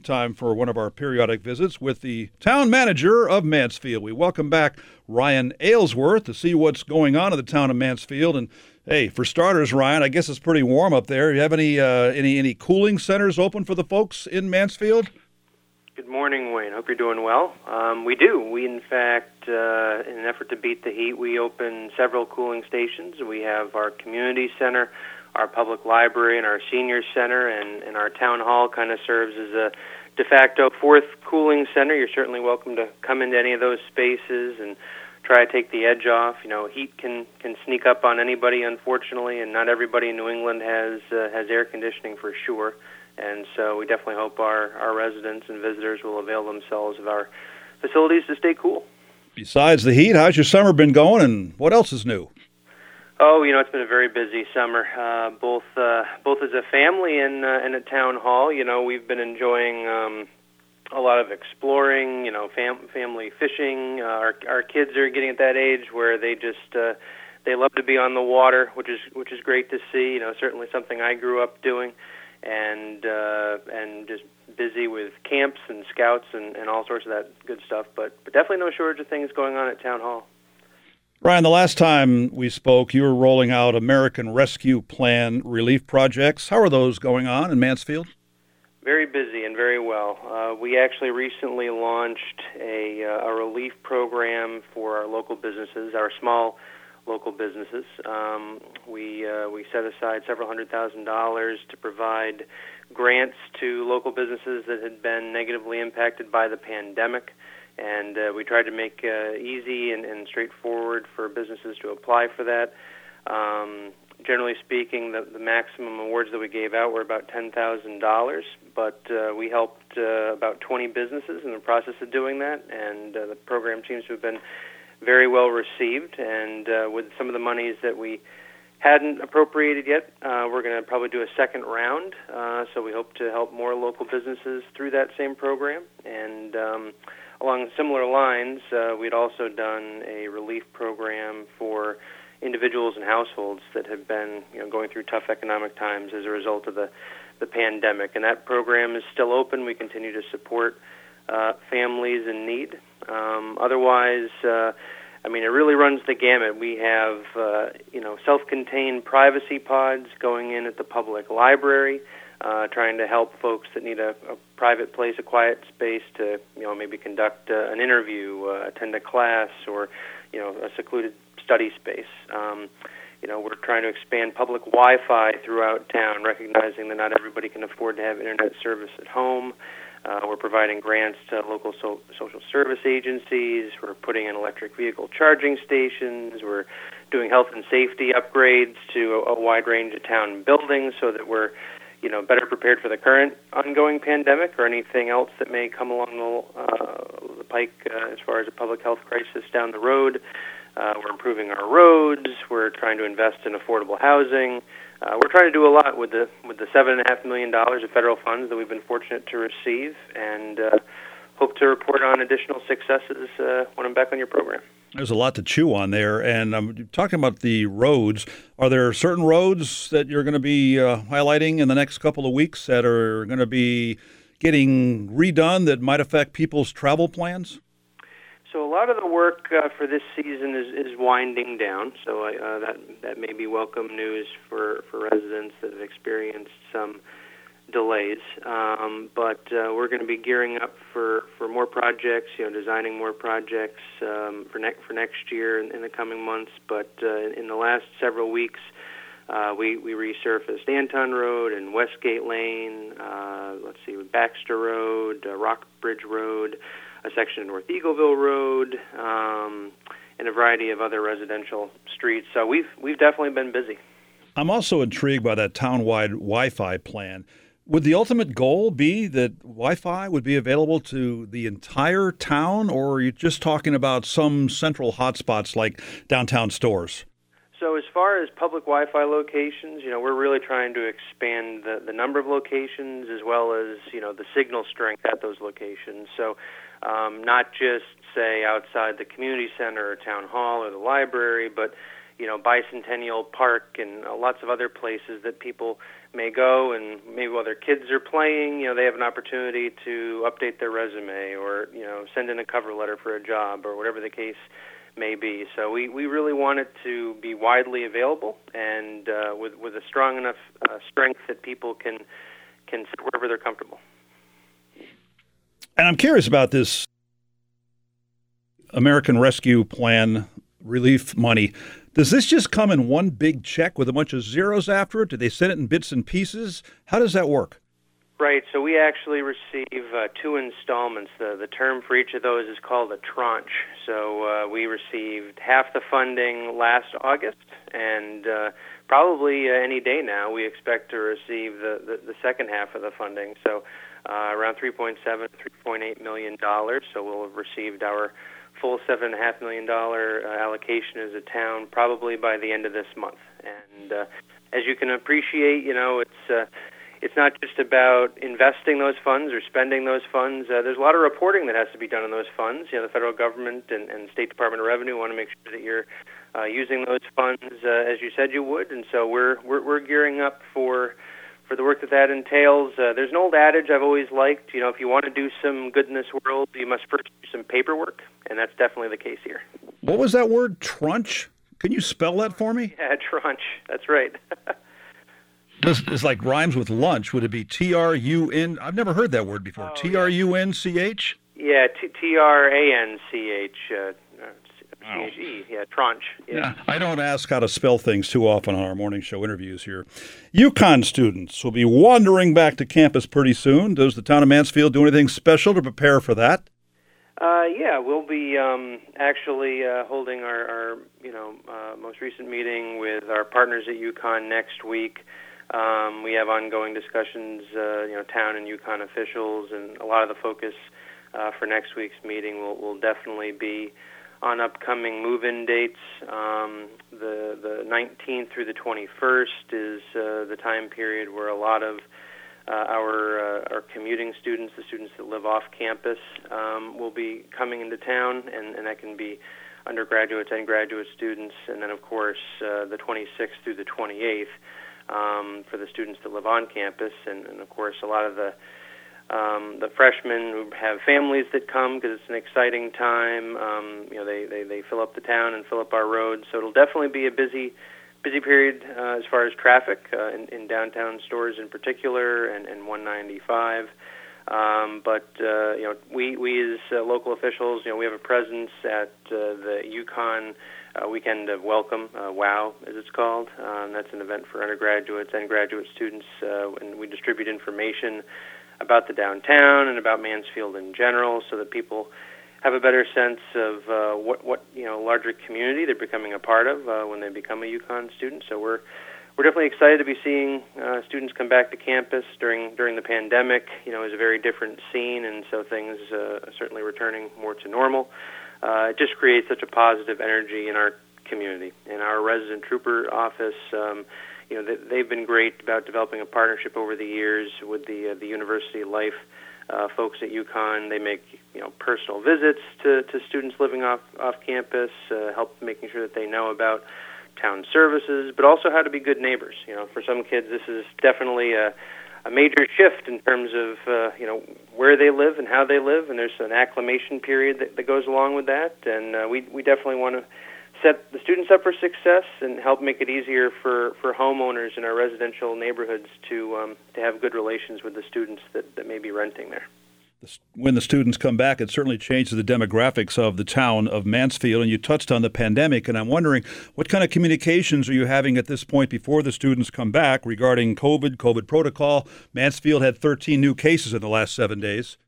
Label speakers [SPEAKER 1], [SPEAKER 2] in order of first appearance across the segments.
[SPEAKER 1] Time for one of our periodic visits with the town manager of Mansfield. We welcome back Ryan Aylesworth to see what's going on in the town of Mansfield. And hey, for starters, Ryan, I guess it's pretty warm up there. You have any uh, any any cooling centers open for the folks in Mansfield?
[SPEAKER 2] Good morning, Wayne. Hope you're doing well. Um, we do. We, in fact, uh, in an effort to beat the heat, we open several cooling stations. We have our community center our public library and our senior center and, and our town hall kind of serves as a de facto fourth cooling center. You're certainly welcome to come into any of those spaces and try to take the edge off. You know, heat can can sneak up on anybody, unfortunately, and not everybody in New England has uh, has air conditioning for sure. And so we definitely hope our our residents and visitors will avail themselves of our facilities to stay cool.
[SPEAKER 1] Besides the heat, how's your summer been going, and what else is new?
[SPEAKER 2] Oh, you know, it's been a very busy summer, uh, both uh, both as a family and uh, and at town hall. You know, we've been enjoying um, a lot of exploring. You know, fam- family fishing. Uh, our our kids are getting at that age where they just uh, they love to be on the water, which is which is great to see. You know, certainly something I grew up doing, and uh, and just busy with camps and scouts and, and all sorts of that good stuff. But but definitely no shortage of things going on at town hall.
[SPEAKER 1] Ryan, the last time we spoke, you were rolling out American Rescue Plan relief projects. How are those going on in Mansfield?
[SPEAKER 2] Very busy and very well. Uh, we actually recently launched a, uh, a relief program for our local businesses, our small local businesses. Um, we uh, we set aside several hundred thousand dollars to provide grants to local businesses that had been negatively impacted by the pandemic and uh, we tried to make uh, easy and, and straightforward for businesses to apply for that. Um, generally speaking, the, the maximum awards that we gave out were about ten thousand dollars, but uh, we helped uh, about twenty businesses in the process of doing that, and uh, the program seems to have been very well received. And uh, with some of the monies that we hadn't appropriated yet, uh, we're going to probably do a second round. Uh, so we hope to help more local businesses through that same program, and um, along similar lines, uh, we'd also done a relief program for individuals and households that have been you know, going through tough economic times as a result of the, the pandemic. And that program is still open. We continue to support uh, families in need. Um, otherwise, uh, I mean, it really runs the gamut. We have, uh, you know, self-contained privacy pods going in at the public library uh, trying to help folks that need a, a private place, a quiet space to, you know, maybe conduct uh, an interview, uh, attend a class, or, you know, a secluded study space. Um, you know, we're trying to expand public Wi-Fi throughout town, recognizing that not everybody can afford to have internet service at home. Uh, we're providing grants to local so- social service agencies. We're putting in electric vehicle charging stations. We're doing health and safety upgrades to a, a wide range of town buildings so that we're you know, better prepared for the current ongoing pandemic or anything else that may come along the, uh, the pike uh, as far as a public health crisis down the road. Uh, we're improving our roads. We're trying to invest in affordable housing. Uh, we're trying to do a lot with the with the seven and a half million dollars of federal funds that we've been fortunate to receive, and uh, hope to report on additional successes uh, when I'm back on your program.
[SPEAKER 1] There's a lot to chew on there. And I'm talking about the roads. Are there certain roads that you're going to be uh, highlighting in the next couple of weeks that are going to be getting redone that might affect people's travel plans?
[SPEAKER 2] So a lot of the work uh, for this season is, is winding down. So uh, that that may be welcome news for, for residents that have experienced some delays, um, but uh, we're going to be gearing up for, for more projects. You know, designing more projects um, for next for next year in, in the coming months. But uh, in the last several weeks, uh, we we resurfaced Anton Road and Westgate Lane. Uh, let's see, Baxter Road, uh, Rockbridge Road, a section of North Eagleville Road. Um, and a variety of other residential streets. So we've we've definitely been busy.
[SPEAKER 1] I'm also intrigued by that town-wide Wi-Fi plan. Would the ultimate goal be that Wi Fi would be available to the entire town, or are you just talking about some central hotspots like downtown stores?
[SPEAKER 2] So, as far as public Wi Fi locations, you know, we're really trying to expand the, the number of locations as well as, you know, the signal strength at those locations. So, um, not just, say, outside the community center or town hall or the library, but you know, Bicentennial Park and uh, lots of other places that people may go and maybe while their kids are playing, you know, they have an opportunity to update their resume or, you know, send in a cover letter for a job or whatever the case may be. So we, we really want it to be widely available and uh, with, with a strong enough uh, strength that people can, can sit wherever they're comfortable.
[SPEAKER 1] And I'm curious about this American Rescue Plan relief money. Does this just come in one big check with a bunch of zeros after it? Do they send it in bits and pieces? How does that work?
[SPEAKER 2] Right. So we actually receive uh, two installments. The the term for each of those is called a tranche. So uh, we received half the funding last August, and uh, probably uh, any day now we expect to receive the, the, the second half of the funding. So uh, around 3.7, 3.8 million dollars. So we'll have received our full seven and a half million dollar uh, allocation as a town probably by the end of this month. And uh, as you can appreciate, you know it's uh, it's not just about investing those funds or spending those funds. Uh, there's a lot of reporting that has to be done on those funds. You know, the federal government and, and State Department of Revenue want to make sure that you're uh, using those funds uh, as you said you would. And so we're we're, we're gearing up for for the work that that entails. Uh, there's an old adage I've always liked. You know, if you want to do some good in this world, you must first do some paperwork, and that's definitely the case here.
[SPEAKER 1] What was that word? Trunch? Can you spell that for me?
[SPEAKER 2] Yeah, trunch. That's right.
[SPEAKER 1] this is like rhymes with lunch. Would it be T R U N? I've never heard that word before.
[SPEAKER 2] Oh,
[SPEAKER 1] T R U N C H.
[SPEAKER 2] Yeah, T R A N C H. Yeah, tranche.
[SPEAKER 1] Yeah. yeah. I don't ask how to spell things too often on our morning show interviews here. UConn students will be wandering back to campus pretty soon. Does the town of Mansfield do anything special to prepare for that?
[SPEAKER 2] Uh, yeah, we'll be um, actually uh, holding our, our, you know, uh, most recent meeting with our partners at UConn next week. Um, we have ongoing discussions, uh, you know, town and UConn officials, and a lot of the focus uh, for next week's meeting will, will definitely be on upcoming move-in dates. Um, the the 19th through the 21st is uh, the time period where a lot of uh, our uh, our commuting students, the students that live off campus, um, will be coming into town, and, and that can be undergraduates and graduate students, and then of course uh, the 26th through the 28th um, for the students that live on campus, and, and of course a lot of the um, the freshmen have families that come because it's an exciting time. Um, you know, they, they they fill up the town and fill up our roads, so it'll definitely be a busy busy period uh, as far as traffic uh, in, in downtown stores in particular, and, and 195. Um, but uh, you know, we we as uh, local officials, you know, we have a presence at uh, the UConn uh, Weekend of Welcome, uh, WOW as it's called. Um, that's an event for undergraduates and graduate students, uh, and we distribute information about the downtown and about Mansfield in general, so that people have a better sense of uh, what what you know larger community they're becoming a part of uh, when they become a UConn student. So we're we're definitely excited to be seeing uh, students come back to campus during during the pandemic. You know, is a very different scene, and so things uh, certainly returning more to normal. Uh, it just creates such a positive energy in our community. In our resident trooper office, um, you know, they've been great about developing a partnership over the years with the uh, the University Life uh, folks at UConn. They make you know personal visits to, to students living off off campus, uh, help making sure that they know about town services, but also how to be good neighbors. You know, for some kids, this is definitely a a major shift in terms of uh, you know where they live and how they live, and there's an acclimation period that, that goes along with that. And uh, we we definitely want to set the students up for success and help make it easier for, for homeowners in our residential neighborhoods to um, to have good relations with the students that, that may be renting there.
[SPEAKER 1] When the students come back, it certainly changes the demographics of the town of Mansfield. And you touched on the pandemic, and I'm wondering what kind of communications are you having at this point before the students come back regarding COVID, COVID protocol? Mansfield had 13 new cases in the last seven days.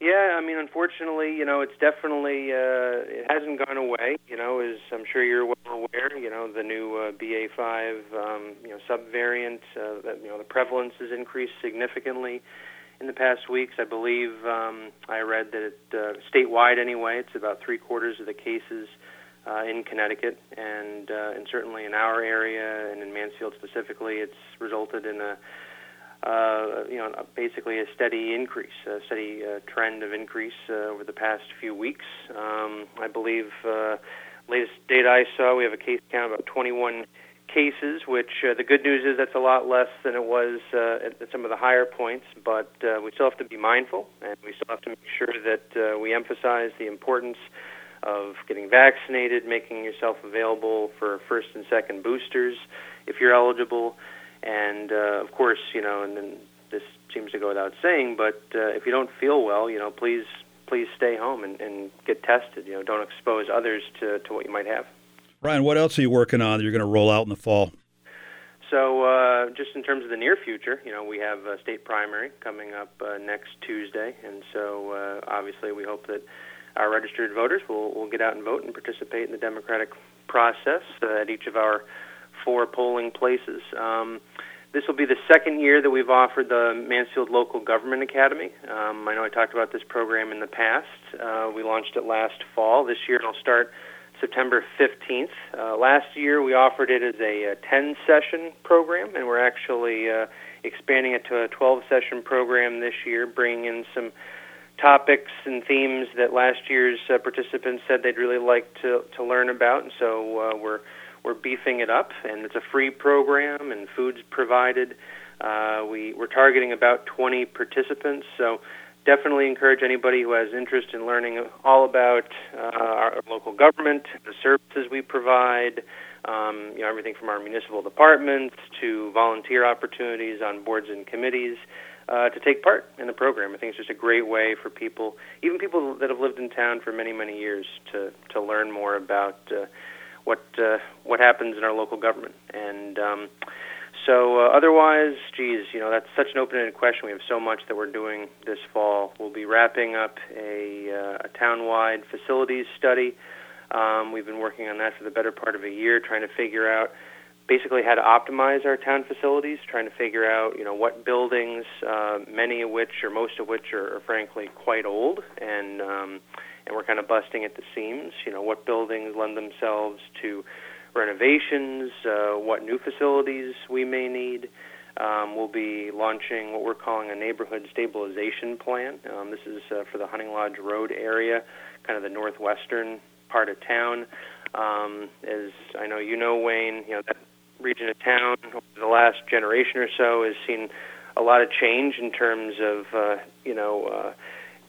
[SPEAKER 2] Yeah, I mean, unfortunately, you know, it's definitely uh, it hasn't gone away. You know, as I'm sure you're well aware, you know, the new uh, BA5, um, you know, subvariant, uh, that you know, the prevalence has increased significantly in the past weeks. I believe um, I read that it, uh, statewide, anyway, it's about three quarters of the cases uh, in Connecticut, and uh, and certainly in our area and in Mansfield specifically, it's resulted in a uh, you know, basically a steady increase, a steady uh, trend of increase uh, over the past few weeks. Um, I believe uh, latest data I saw, we have a case count of about 21 cases, which uh, the good news is that's a lot less than it was uh, at, some of the higher points, but uh, we still have to be mindful and we still have to make sure that uh, we emphasize the importance of getting vaccinated, making yourself available for first and second boosters if you're eligible, and uh, of course, you know, and then this seems to go without saying, but uh, if you don't feel well, you know, please please stay home and, and get tested. You know, don't expose others to, to what you might have.
[SPEAKER 1] Ryan, what else are you working on that you're going to roll out in the fall?
[SPEAKER 2] So, uh, just in terms of the near future, you know, we have a state primary coming up uh, next Tuesday, and so uh, obviously we hope that our registered voters will, will get out and vote and participate in the democratic process uh, at each of our four polling places. Um, this will be the second year that we've offered the Mansfield Local Government Academy. Um, I know I talked about this program in the past. Uh, we launched it last fall. This year it'll start September 15th. Uh, last year we offered it as a, a 10 session program, and we're actually uh, expanding it to a 12 session program this year, bringing in some topics and themes that last year's uh, participants said they'd really like to, to learn about. And so uh, we're we're beefing it up, and it's a free program, and food's provided. Uh, we we're targeting about 20 participants, so definitely encourage anybody who has interest in learning all about uh, our local government, the services we provide, um, you know everything from our municipal departments to volunteer opportunities on boards and committees. Uh, to take part in the program, I think it's just a great way for people, even people that have lived in town for many, many years, to to learn more about uh, what uh, what happens in our local government. And um, so, uh, otherwise, geez, you know, that's such an open-ended question. We have so much that we're doing this fall. We'll be wrapping up a, uh, a town-wide facilities study. Um, we've been working on that for the better part of a year, trying to figure out basically how to optimize our town facilities, trying to figure out, you know, what buildings, uh, many of which or most of which are, are frankly quite old, and um, and we're kind of busting at the seams. You know, what buildings lend themselves to renovations, uh, what new facilities we may need. Um, we'll be launching what we're calling a neighborhood stabilization plan. Um, this is uh, for the Hunting Lodge Road area, kind of the northwestern part of town. Um, as I know you know, Wayne, you know that region of town over the last generation or so has seen a lot of change in terms of uh, you know. Uh,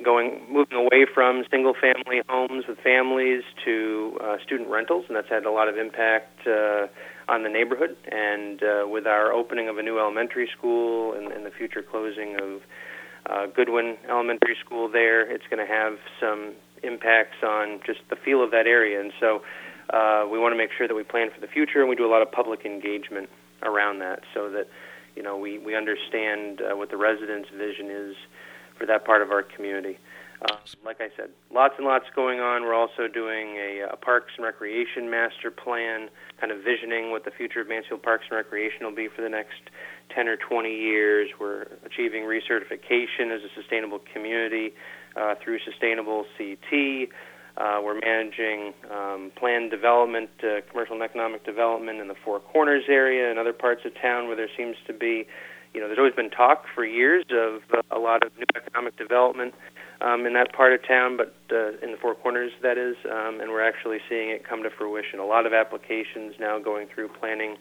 [SPEAKER 2] going moving away from single family homes with families to uh, student rentals, and that's had a lot of impact uh, on the neighborhood. And uh, with our opening of a new elementary school and, and the future closing of uh, Goodwin Elementary School there, it's going to have some impacts on just the feel of that area. And so uh, we want to make sure that we plan for the future, and we do a lot of public engagement around that, so that you know we we understand uh, what the residents' vision is for that part of our community. Uh, like I said, lots and lots going on. We're also doing a, a, Parks and Recreation Master Plan, kind of visioning what the future of Mansfield Parks and Recreation will be for the next 10 or 20 years. We're achieving recertification as a sustainable community uh, through Sustainable CT. Uh, we're managing um, planned development, uh, commercial and economic development in the Four Corners area and other parts of town where there seems to be you know, there's always been talk for years of uh, a lot of new economic development um, in that part of town, but uh, in the Four Corners, that is, um, and we're actually seeing it come to fruition. A lot of applications now going through planning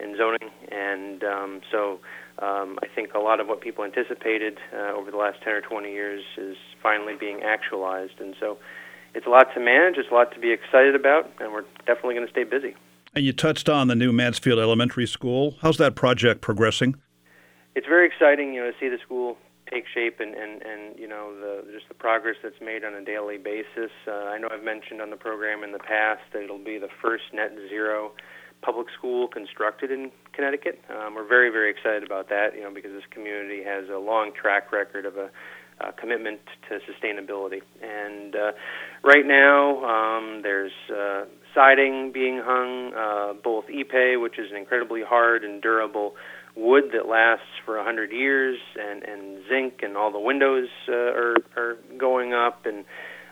[SPEAKER 2] and zoning, and um, so um, I think a lot of what people anticipated uh, over the last 10 or 20 years is finally being actualized, and so it's a lot to manage, it's a lot to be excited about, and we're definitely going to stay busy.
[SPEAKER 1] And you touched on the new Mansfield Elementary School. How's that project progressing?
[SPEAKER 2] it's very exciting, you know, to see the school take shape and and and you know the just the progress that's made on a daily basis. Uh, I know I've mentioned on the program in the past that it'll be the first net zero public school constructed in Connecticut. Um, we're very very excited about that, you know, because this community has a long track record of a uh, commitment to sustainability. And uh, right now, um, there's uh, siding being hung, uh, both Ipe, which is an incredibly hard and durable wood that lasts for a hundred years, and and zinc, and all the windows uh, are are going up, and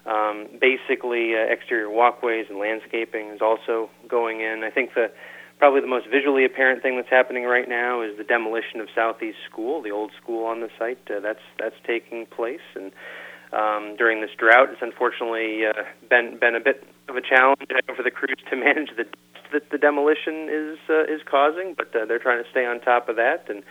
[SPEAKER 2] um, basically uh, exterior walkways and landscaping is also going in. I think the probably the most visually apparent thing that's happening right now is the demolition of Southeast School, the old school on the site. Uh, that's that's taking place, and um, during this drought, it's unfortunately uh, been been a bit of a challenge for the crews to manage the that the demolition is uh, is causing, but uh, they're trying to stay on top of that and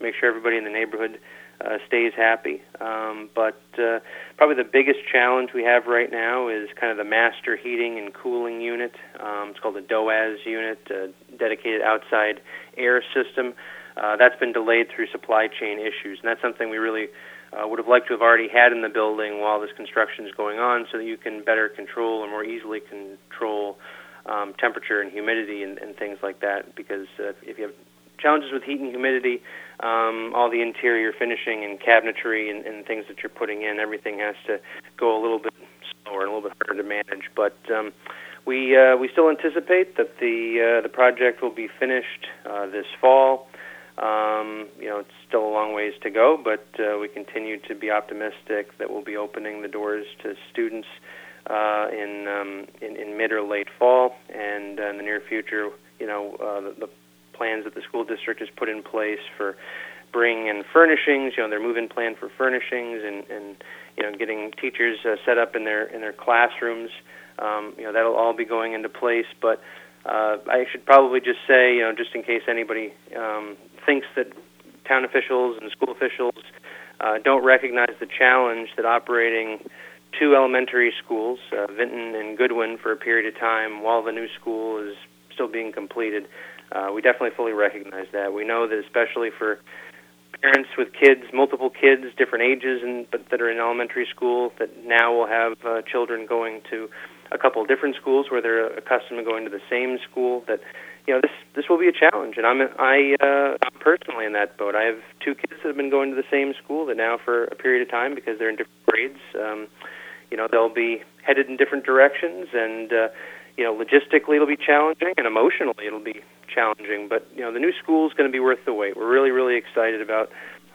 [SPEAKER 2] make sure everybody in the neighborhood uh, stays happy. Um, but uh, probably the biggest challenge we have right now is kind of the master heating and cooling unit. Um, it's called the DOAS unit, a dedicated outside air system. Uh, that's been delayed through supply chain issues, and that's something we really uh, would have liked to have already had in the building while this construction is going on, so that you can better control or more easily control um, temperature and humidity and, and things like that. Because uh, if you have challenges with heat and humidity, um, all the interior finishing and cabinetry and, and things that you're putting in, everything has to go a little bit slower and a little bit harder to manage. But um, we uh, we still anticipate that the uh, the project will be finished uh, this fall. Um, you know, it's still a long ways to go, but uh, we continue to be optimistic that we'll be opening the doors to students uh, in, um, in in mid or late fall, and uh, in the near future, you know, uh, the, the plans that the school district has put in place for bringing in furnishings, you know, their move-in plan for furnishings, and, and you know, getting teachers uh, set up in their in their classrooms. Um, you know, that'll all be going into place. But uh, I should probably just say, you know, just in case anybody um, thinks that town officials and school officials uh, don't recognize the challenge that operating two elementary schools, uh, Vinton and Goodwin, for a period of time while the new school is still being completed uh, we definitely fully recognize that. We know that especially for parents with kids, multiple kids, different ages, and but that are in elementary school, that now will have uh, children going to a couple of different schools where they're accustomed to going to the same school. That you know this this will be a challenge, and I'm I uh, I'm personally in that boat. I have two kids that have been going to the same school that now for a period of time because they're in different grades. Um, you know they'll be headed in different directions, and uh, you know logistically it'll be challenging, and emotionally it'll be challenging. But you know, the new school is going to be worth the wait. We're really, really excited about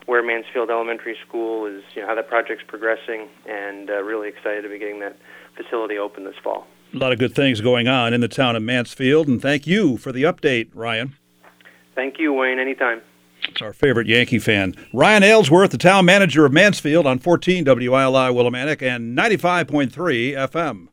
[SPEAKER 2] where Mansfield Elementary School is, you know, how that project's progressing, and uh, really excited to be getting that facility open this fall.
[SPEAKER 1] A lot of good things going on in the town of Mansfield, and thank you for the update, Ryan.
[SPEAKER 2] Thank you, Wayne. Anytime.
[SPEAKER 1] It's our favorite Yankee fan. Ryan Aylesworth, the town manager of Mansfield on 14 WILI Willimantic and 95.3 FM.